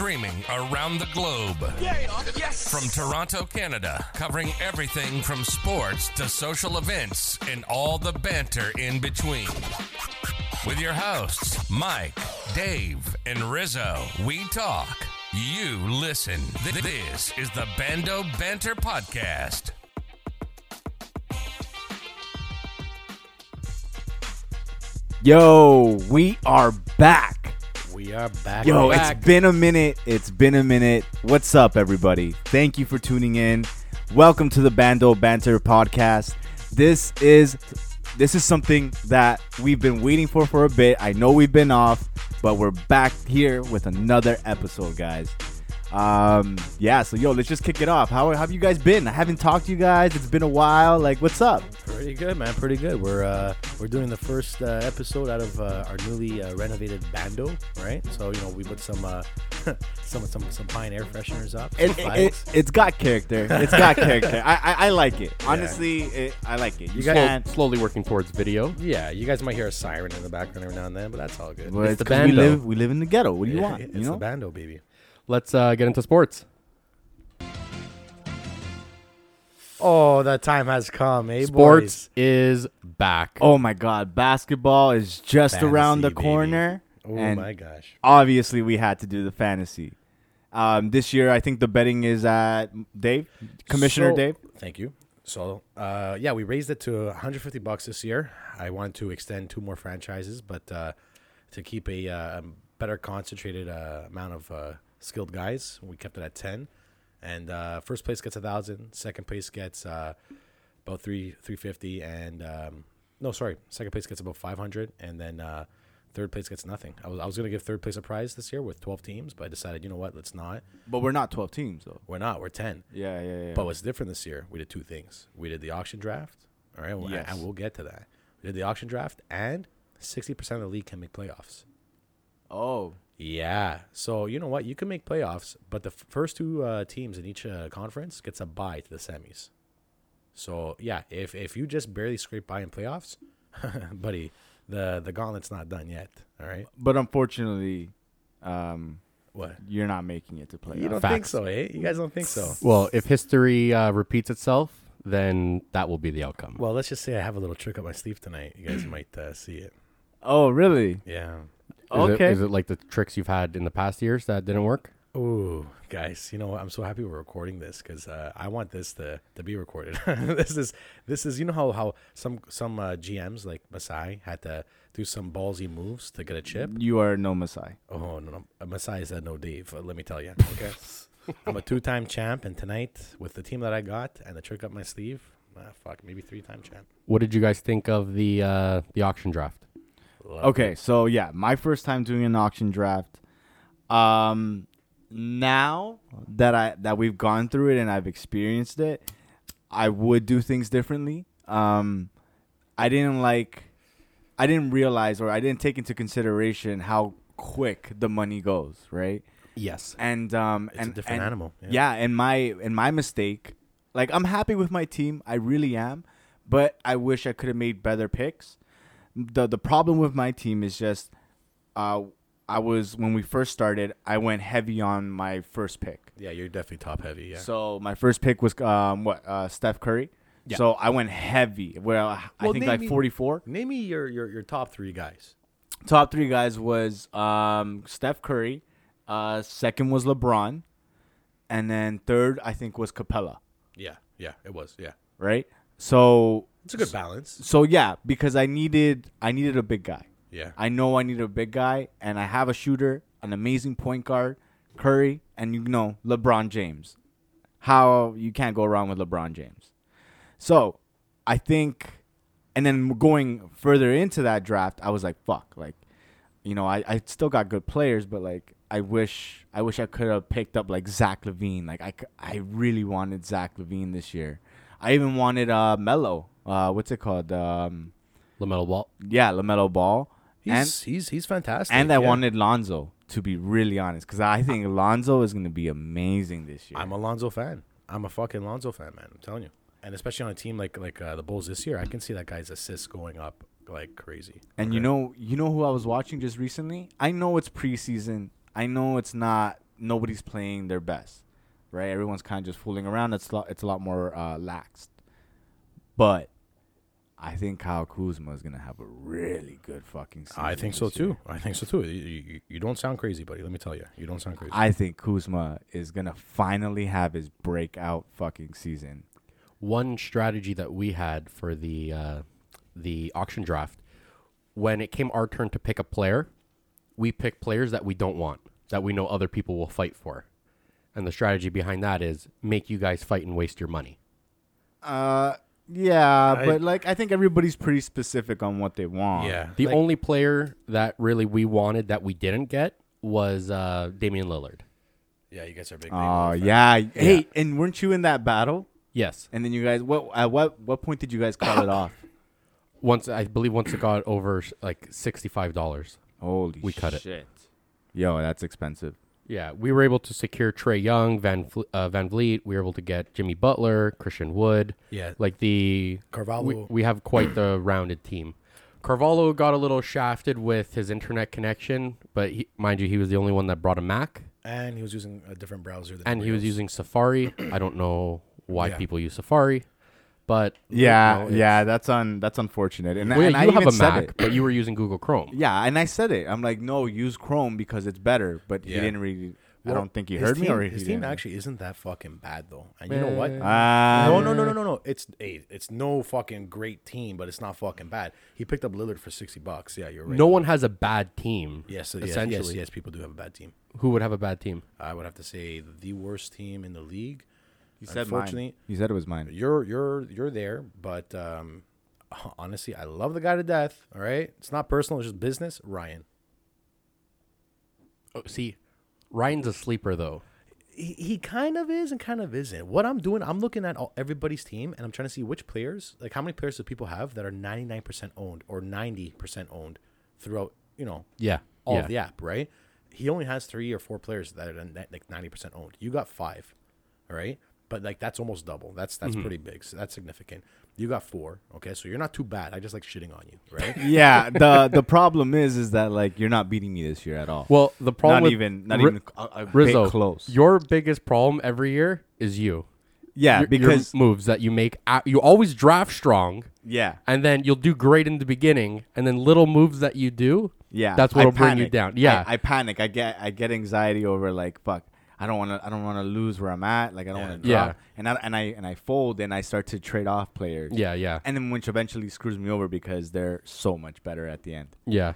streaming around the globe. From Toronto, Canada, covering everything from sports to social events and all the banter in between. With your hosts, Mike, Dave, and Rizzo, we talk. You listen. This is the Bando Banter Podcast. Yo, we are back. We are back. Yo, We're it's back. been a minute. It's been a minute. What's up, everybody? Thank you for tuning in. Welcome to the Bando Banter podcast. This is this is something that we've been waiting for for a bit. I know we've been off, but we're back here with another episode, guys. Um, yeah. So, yo, let's just kick it off. How, how have you guys been? I haven't talked to you guys. It's been a while. Like, what's up? pretty good, man. Pretty good. We're uh we're doing the first uh, episode out of uh, our newly uh, renovated bando, right? So you know we put some uh some some some pine air fresheners up. some It, it, it, has got character. It's got character. I, I, I like it. Honestly, it, I like it. You, You got- can't. slowly working towards video. yeah, you guys might hear a siren in the background every now and then, but that's all good. Well, It's it's the 'cause we bando. live, we live in the ghetto. What do you Yeah, want? It's You know? the bando, baby. Let's uh, get into sports. Oh, that time has come, eh, Sports boys? is back. oh my God, basketball is just around the Fantasy, baby. corner, Oh and my gosh. obviously we had to do the fantasy. Um, this year, I think the betting is at Dave, Commissioner So- Dave. Thank you. So, uh, yeah, we raised it to 150 bucks this year. I wanted to extend two more franchises, but uh, to keep a uh, better concentrated uh, amount of uh, skilled guys, we kept it at 10. And uh, first place gets a thousand. Second place gets uh, about three 350, and um, no, sorry, second place gets about 500, and then uh, third place gets nothing. I was I was gonna give third place a prize this year with 12 teams, but I decided, you know what, let's not. But we're not 12 teams, though. We're not. We're 10. Yeah, yeah, yeah. But what's different this year? We did two things. We did the auction draft. All right, well, Yes. and we'll get to that. We did the auction draft, and sixty percent of the league can make playoffs. oh, Yeah. So you know what? You can make playoffs, but the f- first two uh, teams in each uh, conference gets a bye to the semis. So yeah, if if you just barely scrape by in playoffs, buddy, the the gauntlet's not done yet. All right. but unfortunately, um, What? you're not making it to play. You don't think so, eh? You guys don't think so? Well, if history uh, repeats itself, then that will be the outcome. Well, let's just say I have a little trick up my sleeve tonight. You guys might uh, see it. Oh, really? Yeah. Is okay. It, is it like the tricks you've had in the past years that didn't work? Ooh, guys, you know what? I'm so happy we're recording this because uh, I want this to, to be recorded. this is this is you know how how some some uh, GMs like Masai had to do some ballsy moves to get a chip. You are no Masai. Oh no, no Masai said no, Dave. Uh, let me tell you, okay. I'm a two-time champ, and tonight with the team that I got and the trick up my sleeve, ah, fuck, maybe three-time champ. What did you guys think of the uh, the auction draft? Love Okay, so yeah, my first time doing an auction draft. Um, now that I that we've gone through it and I've experienced it, I would do things differently. Um, I didn't like, I didn't realize or I didn't take into consideration how quick the money goes, right? Yes. And um, It's and a different and- animal. yeah, and my and my mistake, like I'm happy with my team, I really am, but I wish I could have made better picks. The The problem with my team is just, uh, I was when we first started, I went heavy on my first pick. yeah, you're definitely top heavy. Yeah. So my first pick was um what uh Steph Curry. Yeah. So I went heavy. Well, I Well, think like me- 44. Name me your, your your top three guys. Top three guys was um Steph Curry, uh second was LeBron, and then third I think was Capela. Yeah, yeah, it was. Yeah, Right. So it's a good balance. so yeah, because I needed I needed a big guy. Yeah. I know I need a big guy, and I have a shooter, an amazing point guard, Curry, and you know LeBron James. How you can't go wrong with LeBron James. So I think, and then going further into that draft, I was like, fuck, like, you know, I, I still got good players, but like, I wish I wish I could have picked up like Zach LaVine. Like I, I really wanted Zach LaVine this year. I even wanted uh Mello. Uh, what's it called? Um, Lamelo Ball. yeah, Lamelo Ball. He's he's he's fantastic. And I yeah. wanted Lonzo to be really honest, because I think Lonzo is going to be amazing this year. I'm a Lonzo fan. I'm a fucking Lonzo fan, man. I'm telling you. And especially on a team like like uh, the Bulls this year, I can see that guy's assists going up like crazy. and you know, you know who I was watching just recently. I know it's preseason. I know it's not nobody's playing their best, right? Everyone's kind of just fooling around. It's a lot, it's a lot more uh, laxed. But I think Kyle Kuzma is gonna have a really good fucking season. I think so year. too. I think so too. You, you, you don't sound crazy, buddy. Let me tell you, you don't sound crazy. I think Kuzma is gonna finally have his breakout fucking season. One strategy that we had for the uh, the auction draft, when it came our turn to pick a player, we pick players that we don't want, that we know other people will fight for, and the strategy behind that is make you guys fight and waste your money. Uh, yeah, I- but like I think everybody's pretty specific on what they want. yeah, The like- only player that really we wanted that we didn't get was uh, Damian Lillard. yeah, you guys are big. Oh Lillard yeah. Hey, and weren't you in that battle? Yes, And then you guys, what at what what point did you guys call it off? once I believe once it got over like sixty five dollars. Holy, We cut it. shit. Yo, that's expensive. Yeah, we were able to secure Trae Young, Van uh, VanVleet. We were able to get Jimmy Butler, Christian Wood. yeah. Like the Carvalho. we, we have quite the rounded team. Carvalho got a little shafted with his internet connection, but he, mind you, he was the only one that brought a Mac, and he was using a different browser. Than and he was using Safari. I don't know why Yeah. people use Safari, but Yeah, you know, yeah, that's un that's unfortunate. And, Well, and yeah, I have even a said Mac, it. but you were using Google Chrome. Yeah, and I said it. I'm like, no, use Chrome because it's better. But he didn't really. I don't think he his heard me, team- or he his team didn't. actually isn't that fucking bad though. And you know what? Uh, Ah, no, no, no, no, no, no. It's hey, it's no fucking great team, but it's not fucking bad. He picked up Lillard for sixty bucks. Yeah, you're right. No one has a bad team. Yes, yes, essentially. yes, yes. People do have a bad team. Who would have a bad team? I would have to say the worst team in the league. You said mine. Unfortunately, You said it was mine. you're you're you're there, but um, honestly, I love the guy to death. All right, it's not personal; it's just business. Ryan, Oh, see, Ryan's a sleeper though. he, he kind of is and kind of isn't. What I'm doing, I'm looking at all, everybody's team and I'm trying to see which players, like how many players do people have that are 99% owned or 90% owned throughout, you know, Yeah, all yeah. of the app, right? He only has three or four players that are like 90% owned. You got five, all right? But like that's almost double. That's that's Mm-hmm. pretty big. So that's significant. You got four, okay? So you're not too bad. I just like shitting on you, right? yeah, the the problem is, is that like you're not beating me this year at all. Well, the problem not even, not Ri- even a, a Rizzo, bit close. your biggest problem every year is you. yeah, Your- your because moves that you make, you always draft strong, yeah, and then you'll do great in the beginning, and then little moves that you do, yeah, that's what'll bring you down. Yeah, I, I panic. I get I get anxiety over like fuck. I don't want to. I don't want to lose where I'm at. Like I don't Yeah. want to Yeah. drop. And I and I and I fold and I start to trade off players. yeah, yeah, And then which eventually screws me over because they're so much better at the end. yeah.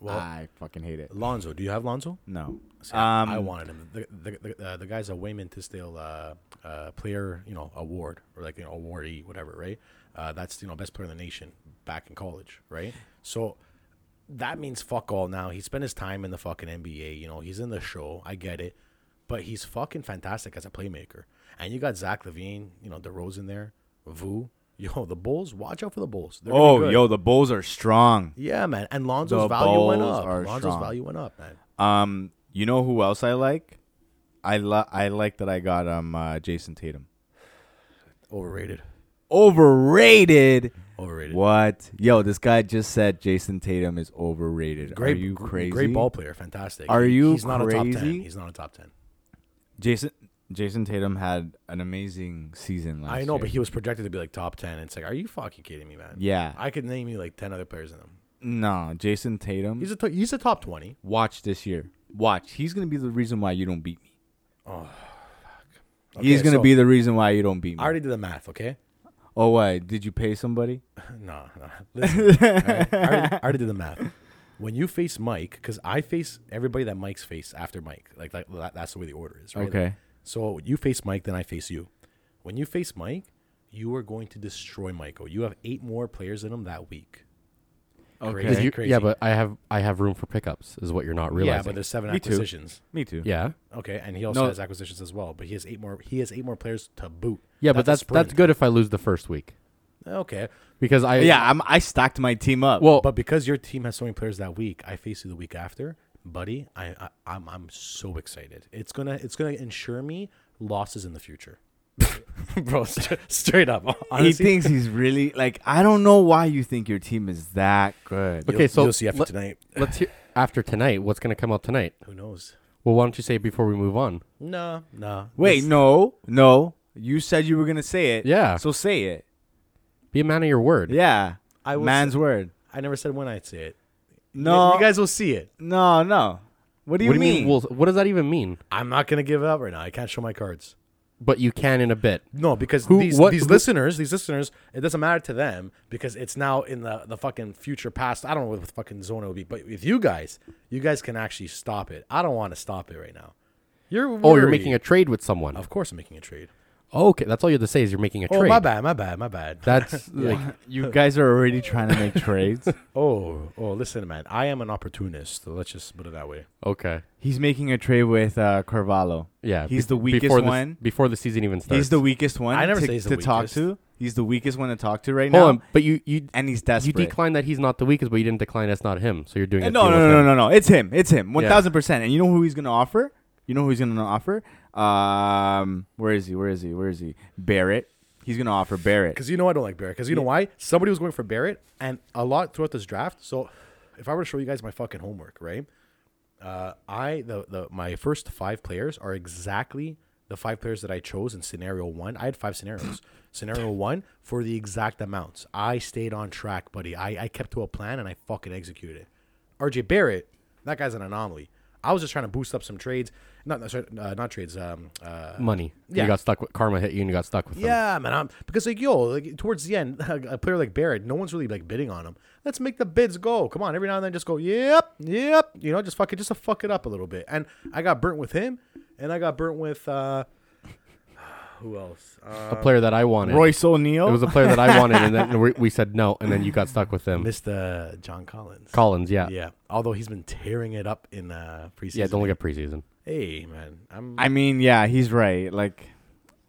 Well, I fucking hate it. Lonzo, do you have Lonzo? No. See, I- I Um, wanted him. The the the, uh, the guy's a Wayman Tisdale uh, uh, player, you know, award or like you know awardee, whatever, right? Uh, that's you know best player in the nation back in college, right? So that means fuck all. Now he spent his time in the fucking NBA. You know, he's in the show. I get it, but he's fucking fantastic as a playmaker. And you got Zach LaVine, you know, DeRozan there, Vu. Yo, the Bulls. Watch out for the Bulls. They're Oh, good. yo, the Bulls are strong. yeah, man. And Lonzo's The value went Bulls up. are Lonzo's strong. value went up, man. Um, you know who else I like? I lo- I like that I got um uh, Jayson Tatum. Overrated. Overrated. Overrated. What? Yo, this guy just said Jayson Tatum is overrated. Great, are you crazy? Great ball player, fantastic. Are you He's not a top ten. He's not a top ten. Jason Jayson Tatum had an amazing season last I know, year. but he was projected to be like top ten. It's like, are you fucking kidding me, man? Yeah. I could name you like ten other players in them. no, Jayson Tatum. He's a he's a top twenty. watch this year. Watch. He's gonna be the reason why you don't beat me. Oh, okay, He's gonna so be the reason why you don't beat me. I already did the math. Okay. oh, why? Did you pay somebody? no, no. Listen? I, already, I already did the math. When you face Mike, because I face everybody that Mike's face after Mike. Like, like that, that's the way the order is, right? Okay. So you face Mike, then I face you. When you face Mike, you are going to destroy Michael. You have eight more players in him that week. Okay. Crazy. You- crazy. yeah, but I have I have room for pickups. Is what you're not realizing. Yeah, but there's seven Me too. acquisitions. Me too. yeah, Okay, and he also No. has acquisitions as well. But he has eight more. He has eight more players to boot. yeah, but that's that's good if I lose the first week Okay, because I Yeah, I'm, I stacked my team up. well but because your team has so many players that week, I face you the week after, buddy. I, I I'm I'm so excited. It's gonna it's gonna ensure me losses in the future, bro. st- straight up, he thinks he's really like. I don't know why you think your team is that good. Okay, You'll- so you'll see after let- tonight. let's hear after tonight. What's going to come out tonight? Who knows? Well, why don't you say it before we move on? No, no. Wait, This- no, no. You said you were gonna say it. Yeah. So say it. Be a man of your word. Yeah. I will Man's word. I never said when I'd say it. No. you guys will see it. No, no. What do you what do you mean? mean? Well, what does that even mean? I'm not gonna give it up right now. I can't show my cards. But you can in a bit. No, because Who- these what- these who- listeners, these listeners, it doesn't matter to them because it's now in the the fucking future past. I don't know what the fucking zone it would be, but with you guys, you guys can actually stop it. I don't want to stop it right now. You're Oh, you're making a trade with someone. Of course, I'm making a trade. Oh, okay, that's all you have to say is you're making a Oh, trade. my bad, my bad, my bad. That's like you guys are already trying to make trades. oh, oh, listen, man. I am an opportunist. So let's just put it that way. okay. He's making a trade with uh, Carvalho. Yeah, He's be- the weakest before the, one. before the season even starts. He's the weakest one. I never to, say he's the to talk to. He's the weakest one to talk to right Hold now, on, but you you and he's desperate. you desperate. decline that he's not the weakest, but you didn't decline that's not him. So you're doing Uh, a no, no, no, no, no, no. It's him. It's him. One Yeah. thousand percent. And you know who he's gonna offer? You know who he's gonna offer? Um, where is he? Where is he? Where is he? Barrett. He's gonna offer Barrett. Because you know I don't like Barrett. Because you know why? Somebody was going for Barrett, and a lot throughout this draft. So, if I were to show you guys my fucking homework, right? Uh, I the the my first five players are exactly the five players that I chose in scenario one. I had five scenarios. scenario one for the exact amounts. I stayed on track, buddy. I I kept to a plan and I fucking executed it. RJ Barrett, that guy's an anomaly. I was just trying to boost up some trades, not not, sorry, uh, not trades. Um, uh, Money. Yeah. You got stuck with karma hit you and you got stuck with them. yeah, man. I'm, because like yo, like towards the end, a player like Barrett, no one's really like bidding on him. Let's make the bids go. Come on, every now and then, just go. Yep, yep. You know, just fuck it, just to fuck it up a little bit. And I got burnt with him, and I got burnt with uh, who else? Uh, A player that I wanted. Royce O'Neale. It was a player that I wanted, and then we, we said no, and then you got stuck with him. Mr. John Collins. Collins, yeah. Yeah, although he's been tearing it up in uh, preseason. Yeah, don't look at preseason. Hey, man, I'm. I mean, yeah, he's right. Like,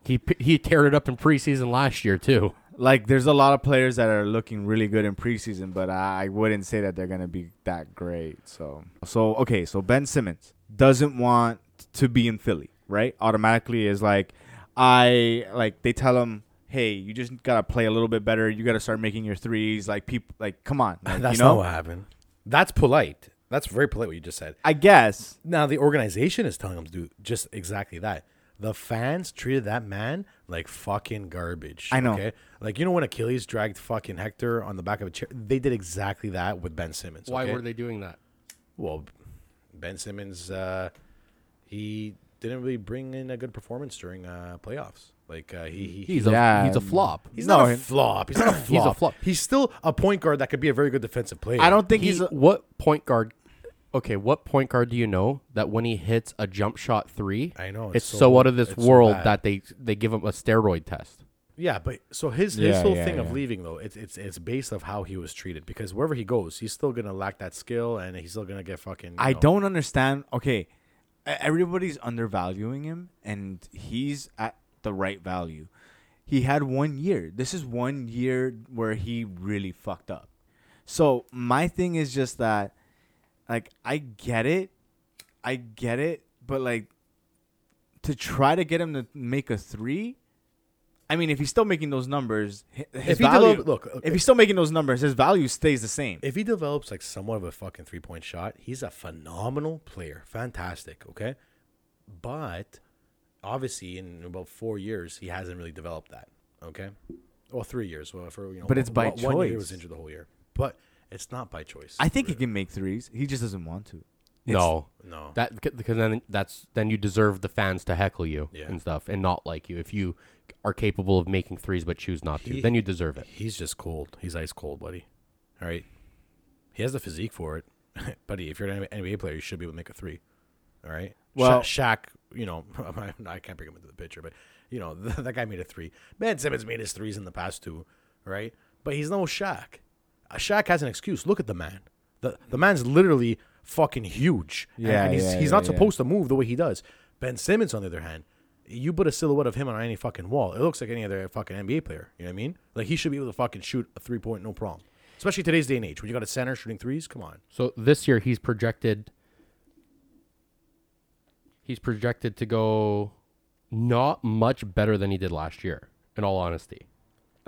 He he teared it up in preseason last year too. like there's a lot of players that are looking really good in preseason, but I, I wouldn't say that they're gonna be that great. So, so okay, so Ben Simmons doesn't want to be in Philly, right? Automatically is like, I like they tell him, hey, you just gotta play a little bit better. You gotta start making your threes. Like people, like come on, like, that's you know. not what happened. That's polite. That's very polite what you just said. I guess Now the organization is telling him to do just exactly that. The fans treated that man like fucking garbage. I know. Okay, like you know when Achilles dragged fucking Hector on the back of a chair, they did exactly that with Ben Simmons. Why okay? were they doing that? Well, Ben Simmons, uh, he didn't really bring in a good performance during uh, playoffs. Like uh, he, he He's Yeah, a he's a flop. he's No, not a flop. He's not a flop. He's a flop. He's still a point guard that could be a very good defensive player. I don't think He- he's. A, what point guard? Okay, what point guard do you know that when he hits a jump shot three, I know, it's, it's so, so- out of this it's so world that they they give him a steroid test. Yeah, but so his his Yeah, whole yeah, thing of leaving though, it's it's it's based of how he was treated because wherever he goes, he's still gonna lack that skill and he's still gonna get fucking. I know- don't understand. Okay, everybody's undervaluing him, and he's at the right value. He had one year. This is one year where he really fucked up. So my thing is just that, like, I get it, I get it, but like, to try to get him to make a three. I mean, if he's still making those numbers, his If he value. develop- look, okay. if he's still making those numbers, his value stays the same. If he develops like somewhat of a fucking three point shot, he's a phenomenal player, fantastic. Okay, but obviously in about four years he hasn't really developed that. Okay, well three years. Well, for you know, But it's by one, One year he was injured the whole year, but it's not by choice. I think he can make threes. He just doesn't want to. No, no. that because then that's then you deserve the fans to heckle you Yeah. and stuff and not like you if you are capable of making threes but choose not to. He- then you deserve it. He's just cold. He's ice cold, buddy. All right. He has the physique for it. buddy, if you're an NBA player, you should be able to make a three. All right. Well- Sha- Shaq, you know, I can't bring him into the picture, but, you know, that guy made a three. Ben Simmons made his threes in the past two, right? But he's no Shaq. Uh, Shaq has an excuse. Look at the man. The, the man's literally fucking huge. Yeah, and he's, yeah, he's yeah, not yeah. supposed to move the way he does. Ben Simmons, on the other hand, you put a silhouette of him on any fucking wall, it looks like any other fucking NBA player. You know what I mean? Like he should be able to fucking shoot a three point, no problem. Especially today's day and age, when you got a center shooting threes. Come on. So this year he's projected he's projected to go not much better than he did last year, in all honesty.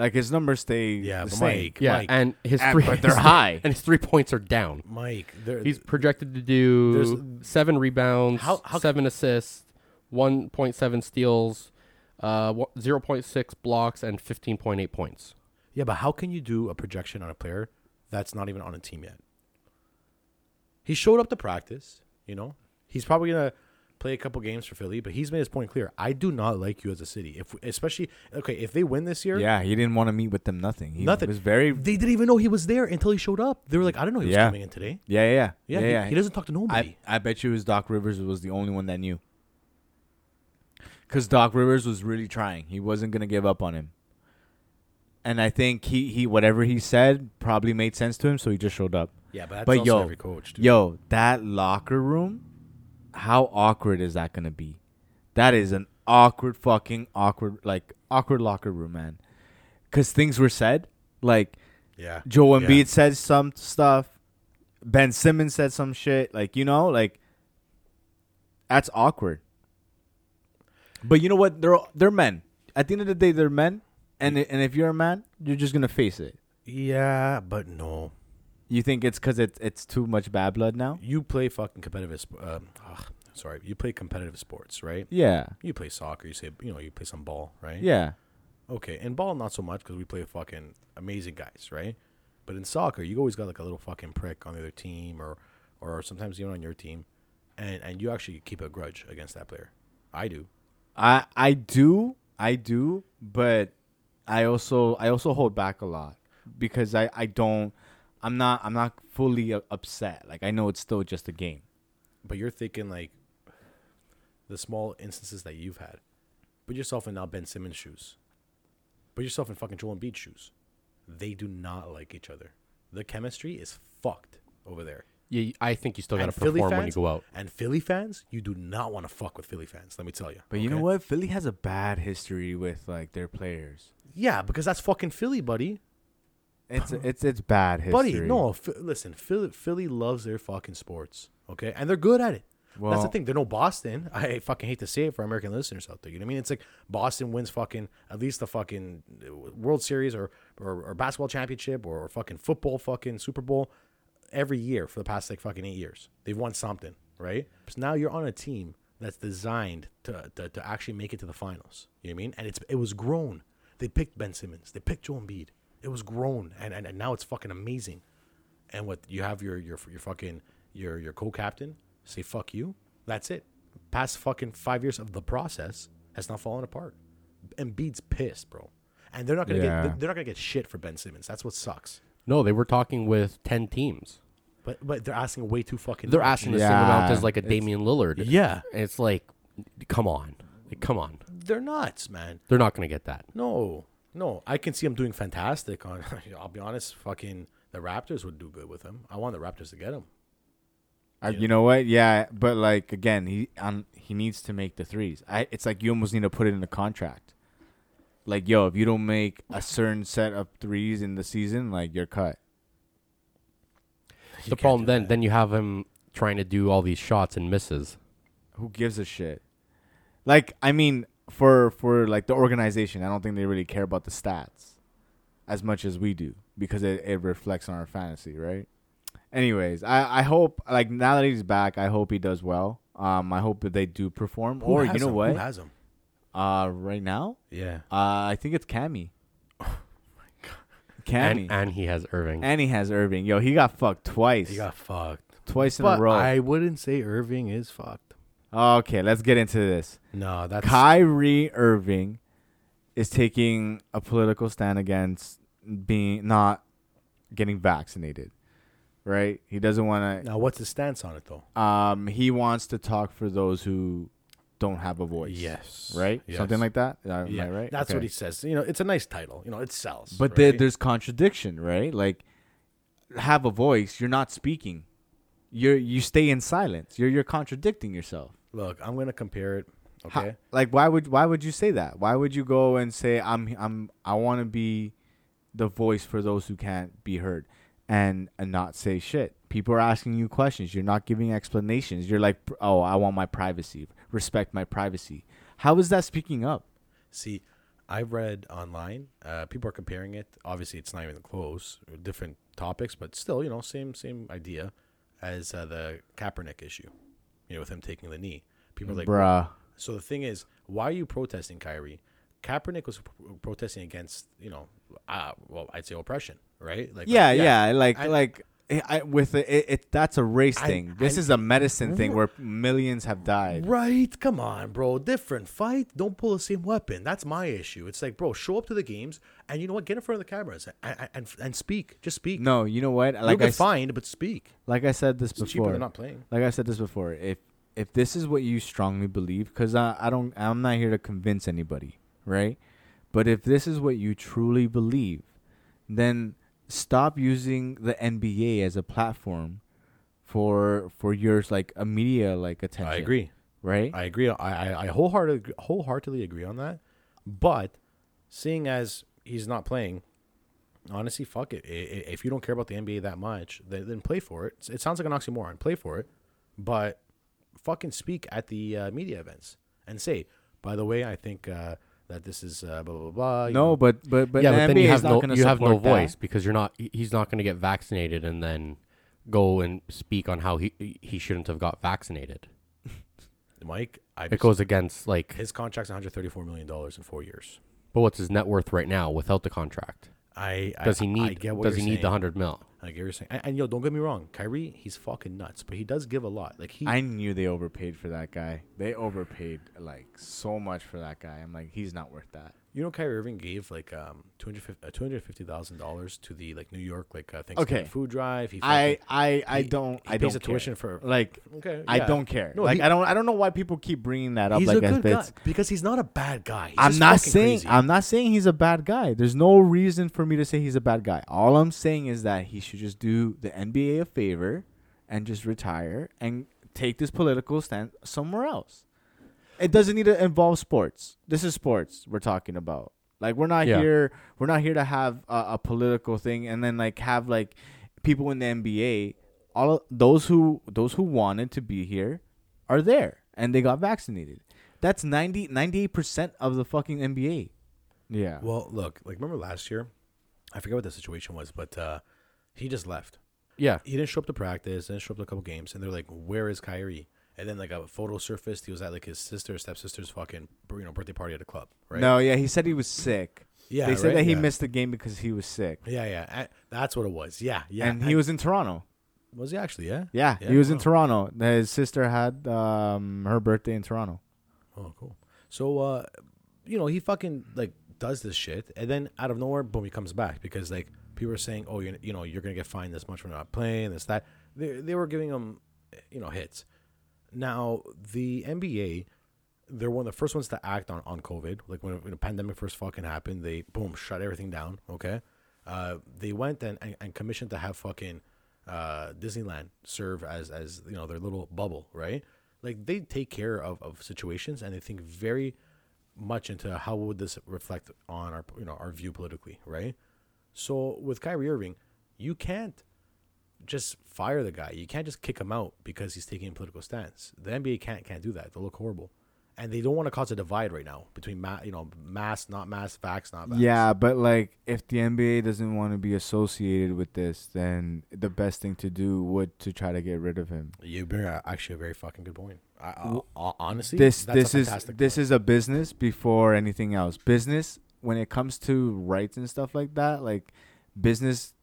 Like his numbers stay Yeah, the but same. Mike, Yeah, Mike, and his And- three, but they're high. and his three points are down. Mike, there, He's projected to do seven rebounds, How- how- seven assists, one point seven steals, uh, zero point six blocks, and fifteen point eight points. yeah, but how can you do a projection on a player that's not even on a team yet? He showed up to practice. You know, he's probably gonna play a couple games for Philly, but he's made his point clear. I do not like you as a city. If especially okay, if they win this year, Yeah, he didn't want to meet with them. Nothing. He Nothing. was very. They didn't even know he was there until he showed up. They were like, I didn't know he was Yeah. coming in today. Yeah, yeah, yeah. Yeah, yeah. he, yeah. he doesn't talk to nobody. I I bet you his Doc Rivers was the only one that knew. Cause Doc Rivers was really trying. He wasn't gonna give up on him. And I think he, he whatever he said probably made sense to him, so he just showed up. yeah, but that's but yo, every coach. Dude. Yo, that locker room, how awkward is that gonna be? That is an awkward fucking awkward like awkward locker room, man. Cause things were said, like yeah, Joe Yeah. Embiid said some stuff. Ben Simmons said some shit. Like, you know, like that's awkward. But you know what? They're they're men. At the end of the day, they're men. And and if you're a man, you're just gonna face it. yeah, but no. You think it's because it's it's too much bad blood now? You play fucking competitive. sp- Um, ugh, sorry, you play competitive sports, right? Yeah, You play soccer. You say, you know, you play some ball, right? yeah, Okay, in ball not so much because we play fucking amazing guys, right? But in soccer, you always got like a little fucking prick on the other team, or or sometimes even on your team, and and you actually keep a grudge against that player. I do. I I do I do, but I also I also hold back a lot because I I don't I'm not I'm not fully uh, upset. Like I know it's still just a game. But you're thinking like the small instances that you've had. Put yourself in now Ben Simmons' shoes. Put yourself in fucking Joel Embiid's shoes. They do not like each other. The chemistry is fucked over there. Yeah, I think you still got to And Philly perform when you go out. And Philly fans, you do not want to fuck with Philly fans. Let me tell you. But you know what? Philly has a bad history with like their players. Yeah, because that's fucking Philly, buddy. It's it's it's bad history. Buddy, no. Ph- listen, Philly, Philly loves their fucking sports. Okay, and they're good at it. That's the thing. They're no Boston. I fucking hate to say it for American listeners out there. You know what I mean? It's like Boston wins fucking at least the fucking uh, World Series or or, or basketball championship or, fucking football fucking Super Bowl every year for the past like fucking eight years. They've won something, right? So now you're on a team that's designed to, to to actually make it to the finals. You know what I mean? And it's it was grown. They picked Ben Simmons. They picked Joel Embiid. It was grown, and, and, and now it's fucking amazing. And what you have your your your fucking your your co-captain say fuck you. That's it. Past fucking five years of the process has not fallen apart. And Embiid's pissed, bro, and they're not gonna Yeah. get they're not gonna get shit for Ben Simmons. That's what sucks. No, they were talking with ten teams. But but they're asking way too fucking. They're much. asking the same amount as like a it's- Damian Lillard. Yeah, it's like, come on, Like, come on. they're nuts, man. They're not gonna get that. No, no, I can see him doing fantastic. On, I'll be honest, fucking the Raptors would do good with him. I want the Raptors to get him. Uh, you know what? Yeah, but like again, he um, he needs to make the threes. I it's like you almost need to put it in the contract. Like yo, if you don't make a certain set of threes in the season, like you're cut. the problem then, then you have him trying to do all these shots and misses. Who gives a shit? Like I mean, for for like the organization, I don't think they really care about the stats as much as we do because it, it reflects on our fantasy, right? Anyways, I I hope like now that he's back, I hope he does well. Um, I hope that they do perform. Who or has you know him? what? Who has him? Uh, right now, Yeah. uh, I think it's Cammy. Oh my god. Cammy. And, and he has Irving. And he has Irving. Yo, he got fucked twice. He got fucked. twice in But a row. I wouldn't say Irving is fucked. Okay, let's get into this. No, that's Kyrie Irving is taking a political stand against being not getting vaccinated. Right? He doesn't want to. now. What's his stance on it though? um he wants to talk for those who don't have a voice. Yes. Right? Yes. Something like that? Am Yeah, I right? That's Okay. what he says. You know, it's a nice title. You know, it sells. But there, there's contradiction, right? Like, have a voice. You're not speaking. You're you stay in silence. You're you're contradicting yourself. Look, I'm gonna compare it. How- Okay. like, why would why would you say that? Why would you go and say I'm I'm I want to be the voice for those who can't be heard, and and not say shit? People are asking you questions. You're not giving explanations. You're like, oh, I want my privacy. Respect my privacy. How is that speaking up? See, I've read online, uh, people are comparing it. Obviously, it's not even close, different topics, but still, you know, same same idea as uh, the Kaepernick issue. You know, with him taking the knee. People are like, Bruh. so the thing is, why are you protesting, Kyrie? Kaepernick was pro- protesting against, you know, uh, well, I'd say oppression, right? Like, Yeah, yeah, like I- like I, I- with it, it, it, that's a race I- thing. This I- is a medicine thing where millions have died. Right? Come on, bro. Different fight. Don't pull the same weapon. That's my issue. It's like, bro, show up to the games and you know what? Get in front of the cameras and and, and, speak. Just speak. No, you know what? You'll Like I get fined, but speak. like I said this It's cheaper before. than not playing. Like I said this before. If if this is what you strongly believe, because I, I don't, I'm not here to convince anybody, right? But if this is what you truly believe, then stop using the NBA as a platform for for yours like a media like attention. I agree. right? I agree. I I, I wholeheartedly wholeheartedly agree on that. But seeing as he's not playing, honestly, fuck it. If you don't care about the NBA that much, then, then play for it. It sounds like an oxymoron. Play for it, but fucking speak at the uh, media events and say, by the way, I think uh, that this is uh, blah blah blah. no, know. but but but yeah, the but then NBA you have not no gonna you have no support that. voice because you're not. He's not going to get vaccinated and then go and speak on how he he shouldn't have got vaccinated. Mike, I It goes against like. his contract's 134 million dollars in four years. But what's his net worth right now without the contract? I Does I, he I need? get what Does he you're need the hundred mil? Get you're saying. And, and yo, don't get me wrong, Kyrie, he's fucking nuts, but he does give a lot. Like he, I knew they overpaid for that guy. They overpaid like so much for that guy. I'm like, he's not worth that. You know, Kyrie Irving gave like um two hundred fifty thousand dollars to the like New York like uh, Thanksgiving Okay. food drive. He I I I he- don't he I pays don't care. tuition for- like okay. I don't care. No, like he- I don't I don't know why people keep bringing that up He's like a good guy because he's not a bad guy. He's I'm not saying crazy. I'm not saying he's a bad guy. There's no reason for me to say he's a bad guy. All I'm saying is that he should just do the NBA a favor and just retire and take this political stance somewhere else. It doesn't need to involve sports. This is sports we're talking about. Like we're not Yeah. here we're not here to have a, a political thing and then like have like people in the NBA all of those who those who wanted to be here are there and they got vaccinated. That's 90 98% of the fucking NBA. Yeah. Well, look, like remember last year? I forget what the situation was, but uh he just left. Yeah, He didn't show up to practice, didn't show up to a couple games, and they're like, "Where is Kyrie?" And then like a photo surfaced. He was at like his sister, stepsister's fucking you know birthday party at a club, right? No, yeah, he said he was sick. yeah, they said right? that he Yeah. missed the game because he was sick. Yeah, yeah, I- that's what it was. Yeah, yeah. and he was in Toronto. was he actually? Yeah. Yeah, Yeah, he was in. Toronto. His sister had um, her birthday in Toronto. Oh, cool. So, uh, you know, he fucking like does this shit, and then out of nowhere, boom, he comes back because like people are saying, oh, you you know, you're gonna get fined this much for not playing, this that. They they were giving them, you know, hits. Now the NBA, they're one of the first ones to act on on COVID. Like when, when the pandemic first fucking happened, they boom shut everything down. Okay, uh, they went and, and, and commissioned to have fucking uh, Disneyland serve as as you know their little bubble, right? Like they take care of, of situations and they think very much into how would this reflect on our you know our view politically, right? So with Kyrie Irving, you can't just fire the guy. You can't just kick him out because he's taking a political stance. The NBA can't can't do that. They'll look horrible, and they don't want to cause a divide right now between ma- you know mass, not mass, facts, not facts. Yeah, but like if the NBA doesn't want to be associated with this, then the best thing to do would to try to get rid of him. you bring actually a very fucking good point. I, I, I- honestly, this this is this point. is a business before anything else. Business when it comes to rights and stuff like that, like business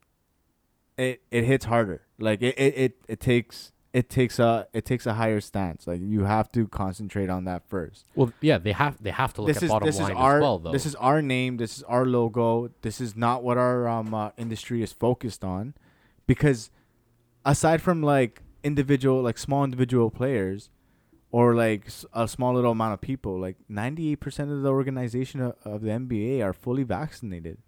it it hits harder. Like it it, it, it takes it takes a it takes a higher stance. Like you have to concentrate on that first. well, yeah, they have they have to look this at is bottom this is line our as well, though. this is our name. This is our logo. This is not what our um uh, industry is focused on, because aside from like individual like small individual players, or like a small little amount of people, like ninety eight percent of the organization of, of the NBA are fully vaccinated.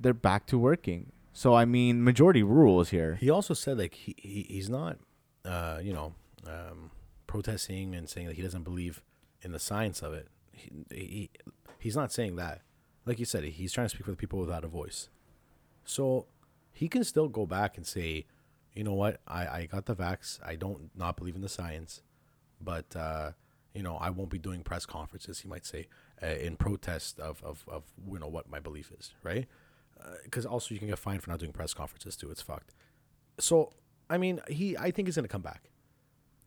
They're back to working. So I mean, majority rules here. He also said like he, he he's not, uh, you know, um, protesting and saying that he doesn't believe in the science of it. He, he he's not saying that. Like you said, he's trying to speak for the people without a voice. So he can still go back and say, you know what, I, I got the vax. I don't not believe in the science, but uh, you know, I won't be doing press conferences. He might say uh, in protest of, of of you know what my belief is, right? Because also you can get fined for not doing press conferences too. It's fucked. So I mean, he I think he's gonna come back.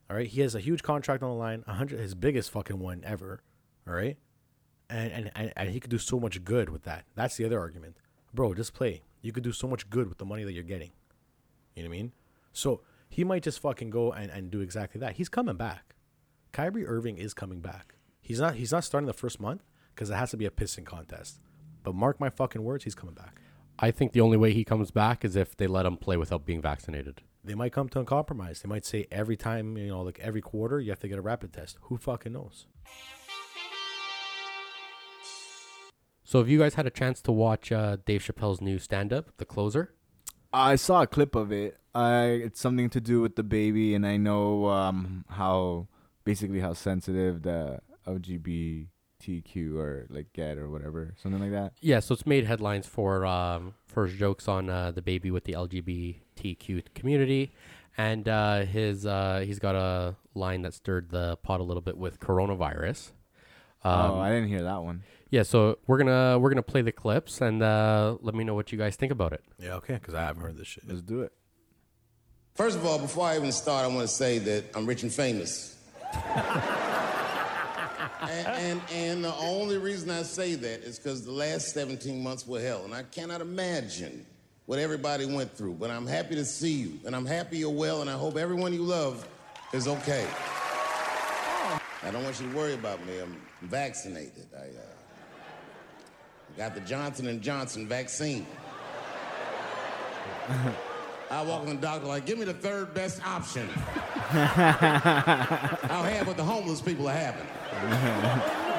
All right, he has a huge contract on the line, hundred, his biggest fucking one ever. All right, and, and and and he could do so much good with that. That's the other argument, bro. Just play. You could do so much good with the money that you're getting. You know what I mean? So he might just fucking go and, and do exactly that. He's coming back. Kyrie Irving is coming back. He's not he's not starting the first month because it has to be a pissing contest. But mark my fucking words, he's coming back. I think the only way he comes back is if they let him play without being vaccinated. They might come to a compromise. They might say every time, you know, like every quarter, you have to get a rapid test. Who fucking knows? So, have you guys had a chance to watch uh, Dave Chappelle's new stand-up, The Closer? I saw a clip of it. I it's something to do with the baby, and I know um, how basically how sensitive the LGBTQ or like get or whatever, something like that. Yeah, so it's made headlines for um, for jokes on uh, the baby with the LGBTQ community, and uh, his uh, he's got a line that stirred the pot a little bit with coronavirus. Um, oh, I didn't hear that one. yeah, so we're gonna we're gonna play the clips and uh, let me know what you guys think about it. Yeah, okay, because I haven't heard this shit. Let's do it. First of all, before I even start, I want to say that I'm rich and famous. And, and, and the only reason I say that is because the last 17 months were hell, and I cannot imagine what everybody went through. But I'm happy to see you, and I'm happy you're well, and I hope everyone you love is okay. I don't want you to worry about me. I'm vaccinated. I uh, got the Johnson and Johnson vaccine. I walk in the doctor like, give me the third best option. I'll have what the homeless people are having.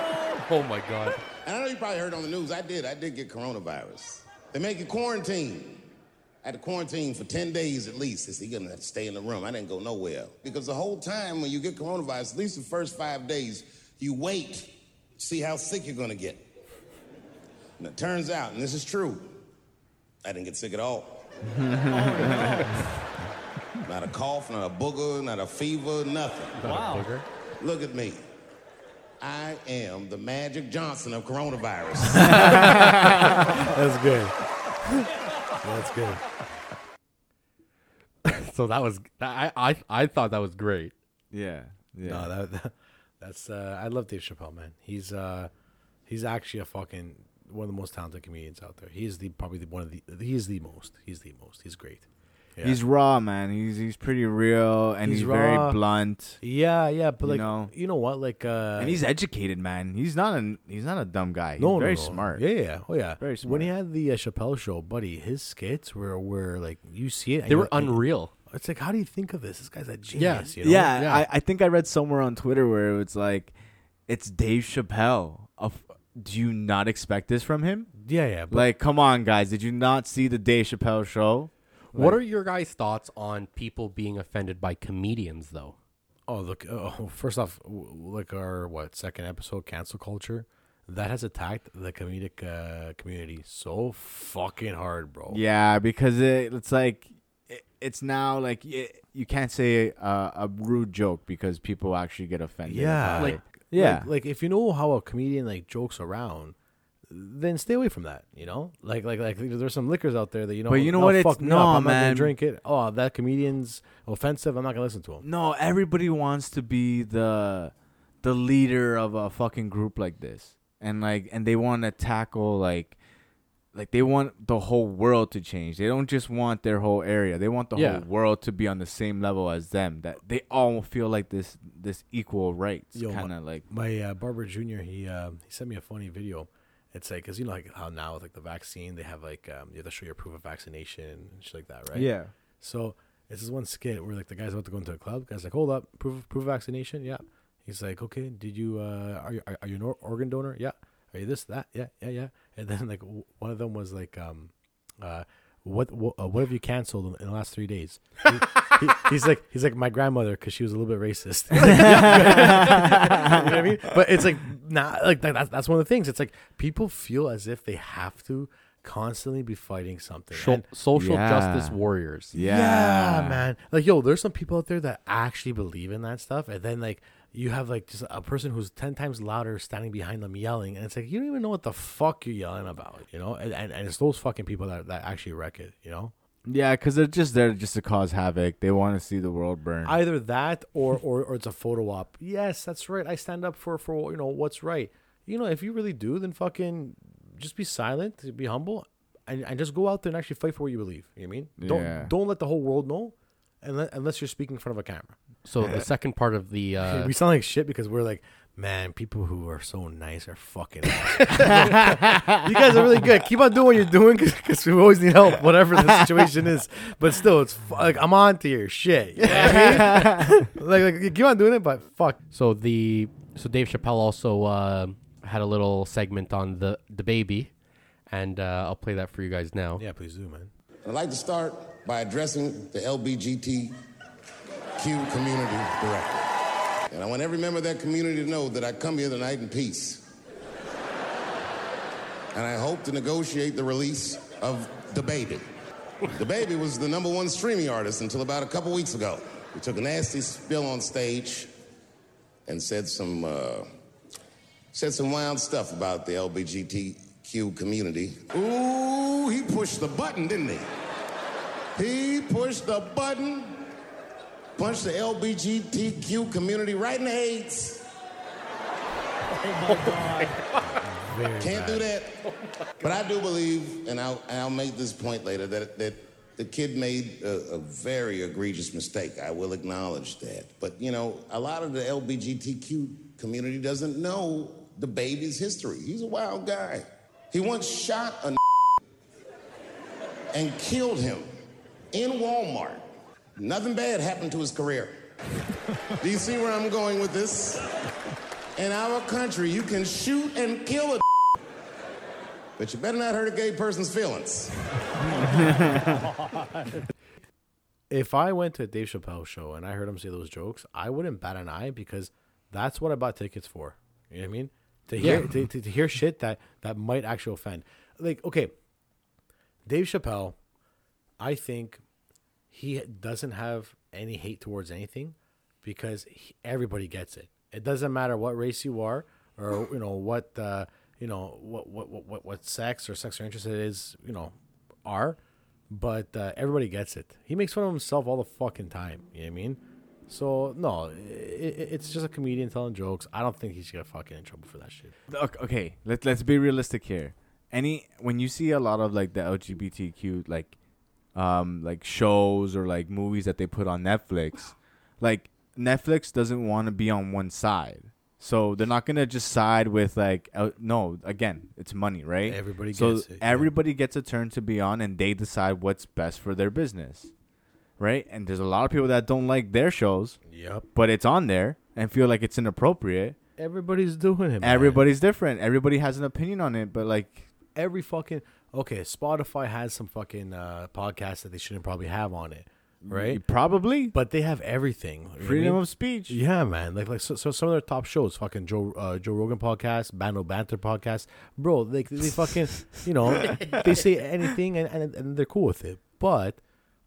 Oh my god! And I know you probably heard on the news, I did. I did get coronavirus. They make you quarantine. I had to quarantine for 10 days at least. They said, you're gonna have to stay in the room. I didn't go nowhere. Because the whole time when you get coronavirus, at least the first five days, you wait, see how sick you're gonna get. And it turns out, and this is true, I didn't get sick at all. not a cough, not a booger, not a fever, nothing. Wow. Look at me. I am the Magic Johnson of coronavirus. That's good. That's good. So that was I I I thought that was great. Yeah, yeah. No, that, that that's uh, I love Dave Chappelle, man. He's uh, he's actually a fucking one of the most talented comedians out there. He is the probably the, one of the he is the most. He's the most. He's great. Yeah. He's raw, man. He's he's pretty real, and He's he's, very blunt. yeah, yeah, but You like know. you know what, like uh, and he's educated, man. He's not a he's not a dumb guy. He's no, no, very no. smart. Yeah, yeah, oh yeah. Very smart. When he had the uh, Chappelle show, buddy, his skits were were like you see it. They were like- unreal. It's like, how do you think of this? This guy's a genius. you know? yeah, Yeah. I, I think I read somewhere on Twitter where it's like, it's Dave Chappelle. Of, do you not expect this from him? yeah, yeah. But Like, come on, guys. Did you not see the Dave Chappelle show? What are your guys' thoughts on people being offended by comedians, though? Oh, look! Oh, first off, w- like our what second episode, cancel culture, that has attacked the comedic uh, community so fucking hard, bro. Yeah, because it, it's like, it, it's now like it, you can't say a, a rude joke because people actually get offended. yeah, by like it. Yeah, like, like if you know how a comedian like jokes around, then stay away from that. You know, like like like there's some liquors out there that you know. But you know "No, what? It's- no, up. I'm not gonna man. drink it. Oh, that comedian's offensive. I'm not gonna listen to him. no, everybody wants to be the the leader of a fucking group like this, and like, and they want to tackle like. Like they want the whole world to change. They don't just want their whole area. They want the Yeah. whole world to be on the same level as them. That they all feel like this this equal rights. Kind of like My uh, barber junior, he uh, he sent me a funny video. It's like, cause you know, like how now with like the vaccine, they have like um, you have to show your proof of vaccination and shit like that, right? yeah. So it's this one skit where like the guy's about to go into a club. guy's like, hold up, proof of, proof of vaccination. Yeah. He's like, okay, did you uh, are you are, are you an organ donor? Yeah. Are you this that? Yeah, yeah, yeah. And then like one of them was like, um, uh, what what, uh, what have you canceled in the last three days? He- he- he's like he's like my grandmother because she was a little bit racist. you know what I mean? But it's like nah, like that, that's one of the things. It's like people feel as if they have to constantly be fighting something. Sho- And- social Yeah. justice warriors. Yeah. man. Like, yo, there's some people out there that actually believe in that stuff, and then like you have like just a person who's ten times louder standing behind them yelling, and it's like you don't even know what the fuck you're yelling about, you know? And and, and it's those fucking people that, that actually wreck it, you know? Yeah, because they're just there just to cause havoc. They want to see the world burn. Either that or, or or it's a photo op. Yes, that's right. I stand up for for you know what's right. You know, if you really do, then fucking just be silent, be humble, and, and just go out there and actually fight for what you believe. You know what I mean? Don't don't let the whole world know, unless, unless you're speaking in front of a camera. So the second part of the uh, we sound like shit because we're like, man, people who are so nice are fucking. awesome." you guys are really good. Keep on doing what you're doing because we always need help, whatever the situation is. But still, it's fu- like I'm on to your shit. You know what I mean? like, like keep on doing it, but fuck. So the so Dave Chappelle also uh, had a little segment on the the baby, and uh, I'll play that for you guys now. Yeah, please do, man. I'd like to start by addressing the LBGTQ community directly. And I want every member of that community to know that I come here tonight in peace. And I hope to negotiate the release of The Baby. The Baby was the number one streaming artist until about a couple weeks ago. He took a nasty spill on stage and said some uh, said some wild stuff about the LBGTQ community. Ooh, he pushed the button, didn't he? He pushed the button, punched the LBGTQ community right in the AIDS. Oh, God! Can't bad. do that. But I do believe, and I'll, and I'll make this point later, that, that the kid made a, a very egregious mistake. I will acknowledge that. But, you know, a lot of the LBGTQ community doesn't know the baby's history. He's a wild guy. He once shot a and killed him in Walmart. Nothing bad happened to his career. Do you see where I'm going with this? In our country, you can shoot and kill a but you better not hurt a gay person's feelings. If I went to a Dave Chappelle show and I heard him say those jokes, I wouldn't bat an eye because that's what I bought tickets for. You know what I mean? To hear Yeah. to, to, to hear shit that that might actually offend. Like, okay, Dave Chappelle, I think he doesn't have any hate towards anything because he, everybody gets it. It doesn't matter what race you are or you know what uh, you know what what what what, sex or sex or interest it is you know are, but uh, everybody gets it. He makes fun of himself all the fucking time. You know what I mean? So no, i i- it's just a comedian telling jokes. I don't think he's gonna fucking in trouble for that shit. Ok- okay, let's let's be realistic here. Any when you see a lot of like the LGBTQ like um like shows or like movies that they put on Netflix, like Netflix doesn't want to be on one side. So they're not gonna just side with like L- no again it's money right Everybody so gets it, yeah. everybody gets a turn to be on and they decide what's best for their business right and there's a lot of people that don't like their shows Yep. but it's on there and feel like it's inappropriate Everybody's doing it. man. Everybody's different. Everybody has an opinion on it, but like, every fucking okay. Spotify has some fucking uh, podcasts that they shouldn't probably have on it, right? probably But they have everything. you know I freedom mean? of speech. Yeah, man. Like like so, so some of their top shows, fucking Joe uh, Joe Rogan podcast, Bando Banter podcast, bro. Like they fucking you know they say anything and, and and they're cool with it. But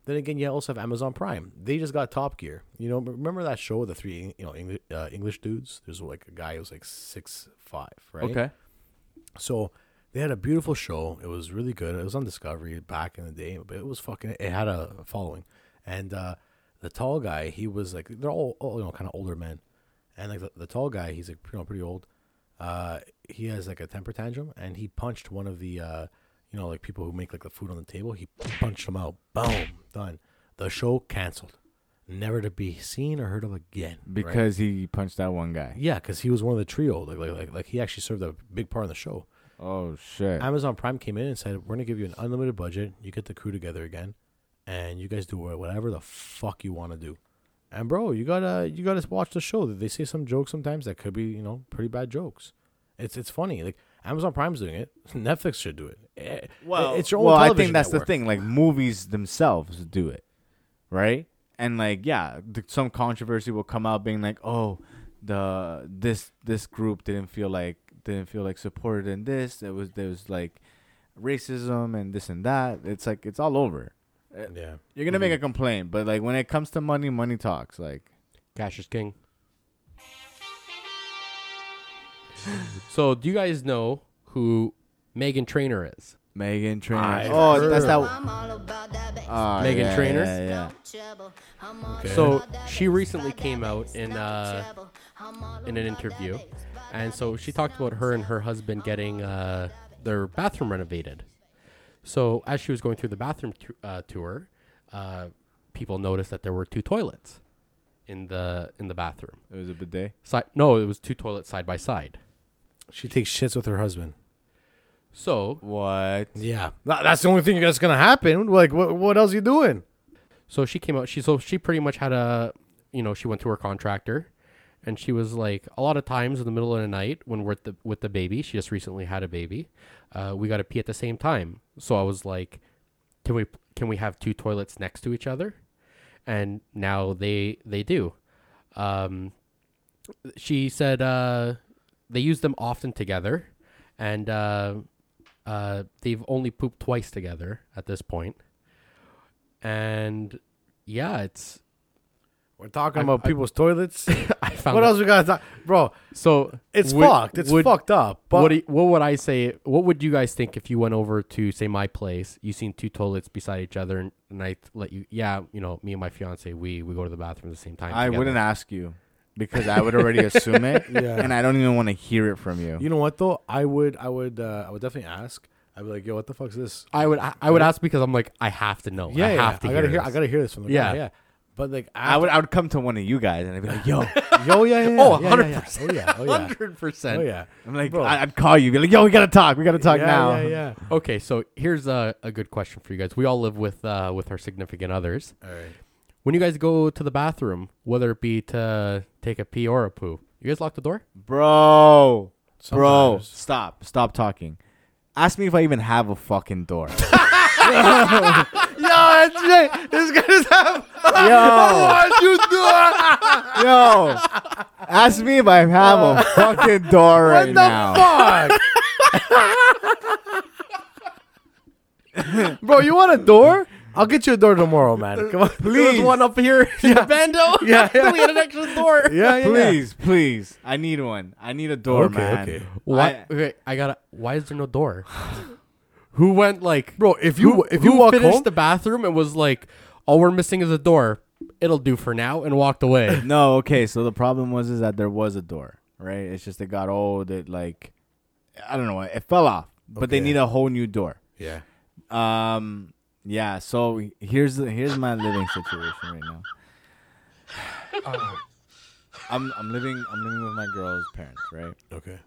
then again, you also have Amazon Prime. They just got Top Gear. You know, remember that show, with the three you know English, uh, English dudes? There's like a guy who was like six five, right? Okay. So they had a beautiful show. It was really good. It was on Discovery back in the day, but it was fucking. It had a following, and uh, the tall guy, he was like they're all, all you know kind of older men, and like the, the tall guy, he's like you know pretty old. Uh, he has like a temper tantrum, and he punched one of the uh, you know like people who make like the food on the table. He punched him out. Boom, done. The show canceled, never to be seen or heard of again. right? Because he punched that one guy. yeah, because he was one of the trio. Like, like like like he actually served a big part in the show. Oh shit. Amazon Prime came in and said, "We're gonna give you an unlimited budget. You get the crew together again, and you guys do whatever the fuck you want to do." And bro, you gotta you gotta watch the show. They say some jokes sometimes that could be you know pretty bad jokes. It's it's funny. Like Amazon Prime's doing it. Netflix should do it. Eh, eh it's your own. well, I think that's network. the thing. Like movies themselves do it, right? And like, yeah, th- some controversy will come out being like, oh, the this this group didn't feel like didn't feel like supported in this. It was there was like racism and this and that. It's like it's all over. Eh, yeah. You're gonna make mm-hmm. a complaint, but like when it comes to money, money talks. Like, Cash is king. So, do you guys know who Megan Trainor is? Megan Trainor. Oh, heard that's that. Oh, Megan yeah, Trainor? Yeah, yeah. Okay. So she recently came out in uh, in an interview, and so she talked about her and her husband getting uh, their bathroom renovated. So as she was going through the bathroom tu- uh, tour, uh, people noticed that there were two toilets in the in the bathroom. It was a bidet. Side, no, it was two toilets side by side. She takes shits with her husband. So What? Yeah, That- that's the only thing that's gonna happen. Like, what what else you doing? So she came out. She so she pretty much had a, you know, she went to her contractor, and she was like, a lot of times in the middle of the night when we're at the, with the baby, she just recently had a baby, uh, we got to pee at the same time. So I was like, can we can we have two toilets next to each other? And now they they do. Um, she said uh, they use them often together, and uh, uh, they've only pooped twice together at this point. point and yeah, it's We're talking I- about I- people's toilets. I found what it- else we got? to talk? Bro, So it's would- fucked. It's would- fucked up. But what you- what would I say? What would you guys think if you went over to say my place? You seen two toilets beside each other, and, and I let you. Yeah, you know, me and my fiance, we we go to the bathroom at the same time. I together. wouldn't ask you because I would already assume it, Yeah. and I don't even want to hear it from you. you know what though? I would, I would, uh, I would definitely ask. I'd be like, yo, what the fuck's this? I would. I, I would ask because I'm like, I have to know. Yeah, I yeah. have to I gotta hear. hear. I this. gotta hear this from the Yeah. guy. Yeah, but like, I would I would come to one of you guys and I'd be like, yo, Yo, yeah, yeah. Oh, yeah, yeah, 100%. Yeah, Oh yeah. Oh yeah. Hundred percent. Oh yeah. I'm like, Bro. I- I'd call you, be like, yo, we gotta talk, we gotta talk yeah, now. Yeah, yeah. Okay, so here's a, a good question for you guys. We all live with uh, with our significant others. All right. When you guys go to the bathroom, whether it be to take a pee or a poo, you guys lock the door? Bro, bro, Sometimes. stop, stop talking. Ask me if I even have a fucking door. Yo, that's right. This guy's have. yo, What you yo, ask me if I have a fucking door right What the now. fuck? Bro, you want a door? I'll get you a door tomorrow, man. Come on, please. There's one up here in the bando. Yeah, yeah. we had an extra door. Yeah, yeah. Please, please, I need one. I need a door, Okay, man. okay. Why? I- okay, I gotta. Why is there no door? Who went like, Bro, if you who, if you who walk finished home, the bathroom and was like, all we're missing is a door. It'll do for now, and walked away. No, okay. So the problem was is that there was a door, right? It's just it got old. It like, I don't know. It fell off, but they need a whole new door. yeah. Um, yeah. So here's here's my living situation right now. I'm I'm living I'm living with my girl's parents, right? Okay.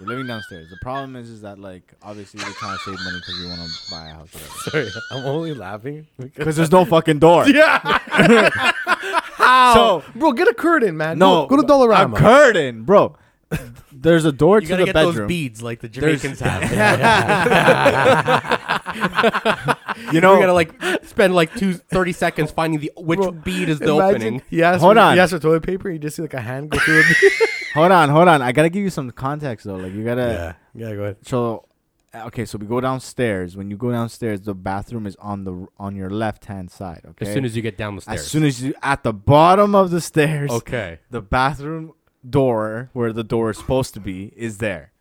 We're living downstairs. The problem is is that like obviously we're trying to save money because we want to buy a house. Whatever. Sorry, I'm only laughing because. Because there's no fucking door. Yeah. How? So- bro, get a curtain, man. No, go, go to A Dollarama. curtain, bro. There's a door You to gotta the get bedroom. those beads like the There's- Jamaicans have. You know, you gotta like spend like two, 30 seconds finding the which bead is the Imagine opening. He asked Hold on. He asked for toilet paper. You just see like a hand go through it. hold on, hold on. I gotta give you some context though. Like you gotta. yeah. Yeah. Go ahead. So, uh, okay, so we go downstairs. When you go downstairs, the bathroom is on the on your left hand side. Okay. As soon as you get down the stairs. as soon as you at the bottom of the stairs, okay. the bathroom door where the door is supposed to be is there.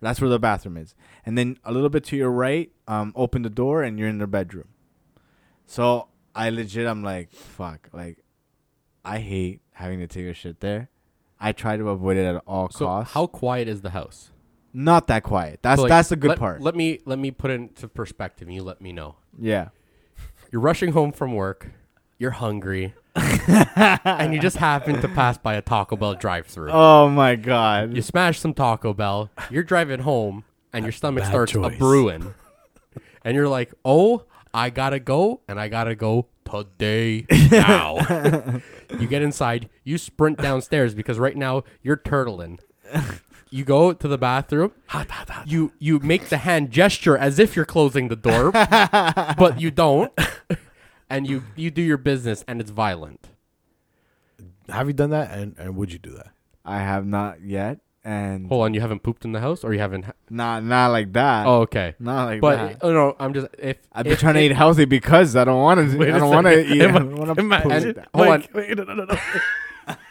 That's where the bathroom is. And then a little bit to your right, um, open the door and you're in the bedroom. So I legit, I'm like, fuck, like, I hate having to take a shit there. I try to avoid it at all So costs. how quiet is the house? Not that quiet. That's So, like, that's the good let, part. Let me let me put it into perspective. and You let me know. yeah. You're rushing home from work. You're hungry, and you just happen to pass by a Taco Bell drive-through. Oh my god. You smash some Taco Bell. You're driving home, and your stomach bad starts a brewing, and you're like, "Oh, I gotta go, and I gotta go today now." you get inside. You sprint downstairs because right now you're turtling. You go to the bathroom. You you make the hand gesture as if you're closing the door, but you don't. And you you do your business, and it's violent. Have you done that? And and would you do that? I have not yet, and Hold on, you haven't pooped in the house, or you haven't? Ha- not not like that. oh, okay. not like But that. oh no, I'm just if I've been if- trying to if- eat healthy because I don't want to. Wait I a don't want to second. eat. I don't want to Imagine. Hold on. Wait, wait, no, no, no, no.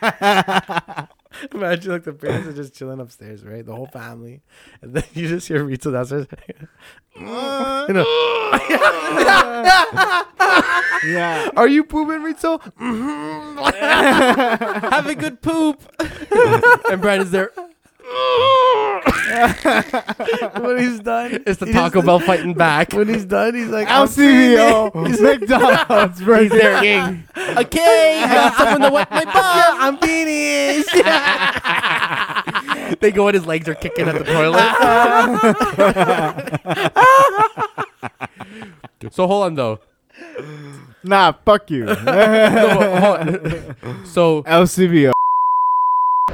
Imagine like the parents are just chilling upstairs, right? The whole family, and then you just hear Rito downstairs. You know, Yeah. are you pooping, Rito? Mm-hmm. Have a good poop. and Brad is there. when he's done, It's the he Taco Bell fighting back. When he's done, he's like, "I'm LCBO. finished." McDonald's. He's there. okay, I got someone to wipe my butt. I'm finished. they go and his legs are kicking at the toilet. so hold on though. Nah, fuck you. No, but hold on. so LCBO.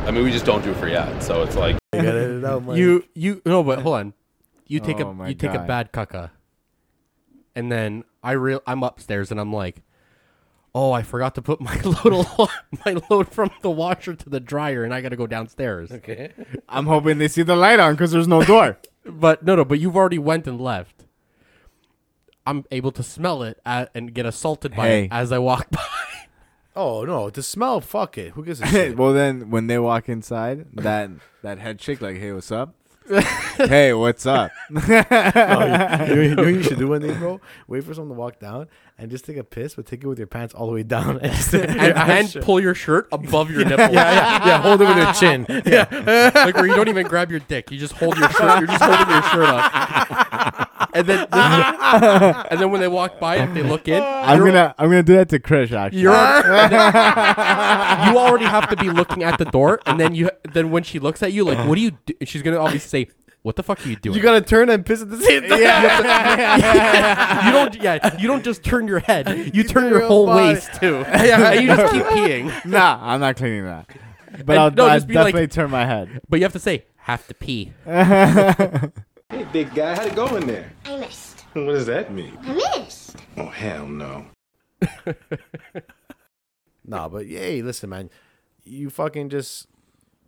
I mean, we just don't do free ads, so it's like You gotta edit out, Mike. you you no, but hold on. You take Oh a my you take a God. bad caca, and then I real I'm upstairs and I'm like, oh, I forgot to put my load al- my load from the washer to the dryer, and I got to go downstairs. okay. I'm hoping they see the light on because there's no door. But no, no, but you've already went and left. I'm able to smell it at, and get assaulted by Hey. it as I walk by. Oh no, the smell. Fuck it. Who gives a shit? well, then when they walk inside, that that head chick like, hey, what's up? hey, what's up? Oh, you, you you know what you should do one day, bro? Wait for someone to walk down and just take a piss, but take it with your pants all the way down and just and, and pull your shirt above your nipple. yeah, yeah, yeah. Hold it with your chin. Yeah. like where you don't even grab your dick. You just hold your shirt. You're just holding your shirt up. And then, and then when they walk by, if they look in, I'm gonna I'm gonna do that to Krish actually. You're and then you already have to be looking at the door, and then you then when she looks at you, like, what do you? do? She's gonna obviously say, "What the fuck are you doing?" You gotta turn and piss at the same time. you don't. Yeah, you don't just turn your head. You turn your your whole body. waist too. Yeah, and you just keep peeing. nah, I'm not cleaning that. But And I'll, no, I'll just be like- definitely turn my head. But you have to say, "Have to pee." Hey, big guy, how'd it go in there? I missed. What does that mean? I missed. Oh, hell no. Nah, but hey, listen, man. You fucking just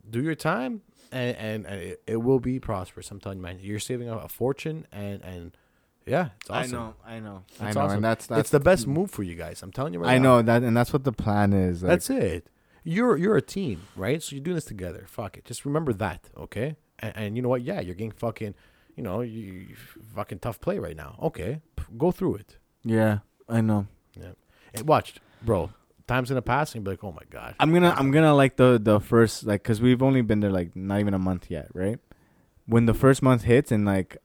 do your time, and and, and it, it will be prosperous. I'm telling you, man. You're saving a, a fortune, and and yeah, it's awesome. I know, I know, It's I know, awesome. and that's that's it's the best move for you guys. I'm telling you right I now. know that, and that's what the plan is. Like, That's it. You're you're a team, right? So you're doing this together. Fuck it. Just remember that, okay? And, and you know what? Yeah, you're getting fucking, you know, you, fucking tough play right now. Okay, P- go through it. Yeah, I know. Yeah. And watch, bro. Time's gonna pass, and you'll be like, oh my god. I'm gonna I'm gonna like the the first like because we've only been there like not even a month yet, right? When the first month hits and like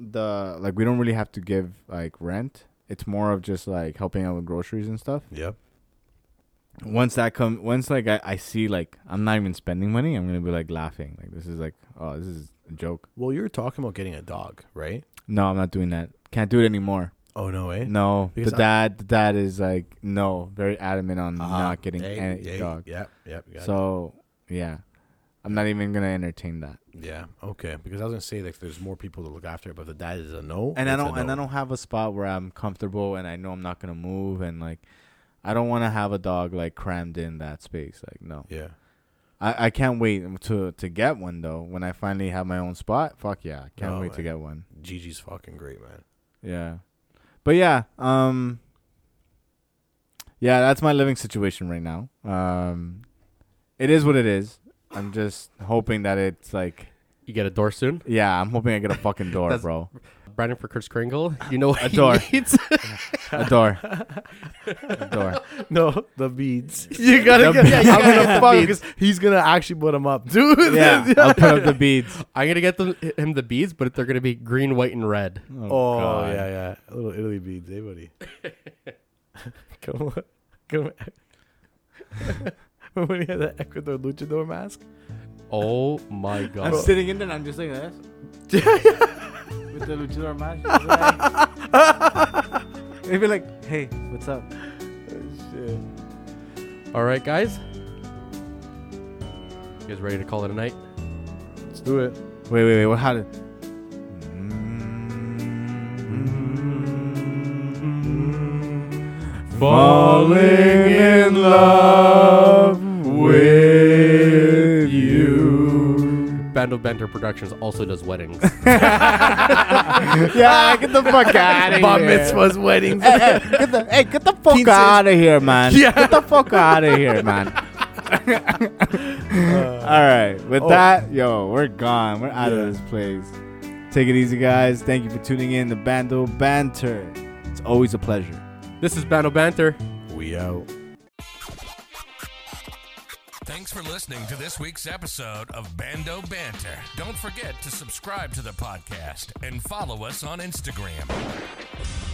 the like we don't really have to give like rent. It's more of just like helping out with groceries and stuff. Yep. Once that come, once like I, I see like I'm not even spending money, I'm gonna be like laughing. Like this is like oh this is joke. Well, you're talking about getting a dog, right? No, I'm not doing that. Can't do it anymore. Oh no way. No, Because the dad the dad is like no, very adamant on Uh-huh. not getting Hey, any hey, dog. Yep. Yep. got it. So yeah, I'm not even gonna entertain that. yeah. Okay. Because I was gonna say like there's more people to look after, but if the dad is a no. and I it's a don't and I don't have a spot where I'm comfortable and I know I'm not gonna move and like I don't want to have a dog like crammed in that space. Like no, Yeah. I, I can't wait to to get one though. When I finally have my own spot, fuck yeah, I can't No, wait to man. get one. Gigi's fucking great, man. Yeah, but yeah, um, yeah, that's my living situation right now. Um, it is what it is. I'm just hoping that it's like, You get a door soon. yeah, I'm hoping I get a fucking door, That's- bro. Brandon for Kurt Kringle. You know what A he door. needs? A door, door. No, the beads. You gotta The get. beads. I'm gotta gonna get the fuck beads. because he's gonna actually put them up, dude. Yeah, I'll put up the beads. I'm gonna get them, him the beads, but they're gonna be green, white, and red. Oh, God. yeah, yeah. Little Italy beads, eh, buddy? come on. Come on. when he had that Ecuador luchador mask? Oh my god! I'm sitting in there and I'm just like this. With the luchador match. They'd be like, hey, what's up? Shit. All right, guys. You guys ready to call it a night? Let's do it. Wait, wait, wait. What? How did? Falling in love Bando Banter Productions also does weddings. Yeah, get the fuck out of Bar here. mitzvahs, weddings. Hey, hey, get the, hey, get the fuck Quince- out of here, man. Yeah. Get the fuck out of here, man. Uh, All right. With oh. that, yo, we're gone. We're out of this place. Take it easy, guys. Thank you for tuning in to Bando Banter. It's always a pleasure. This is Bando Banter. We out. Thanks for listening to this week's episode of Bando Banter. Don't forget to subscribe to the podcast and follow us on Instagram.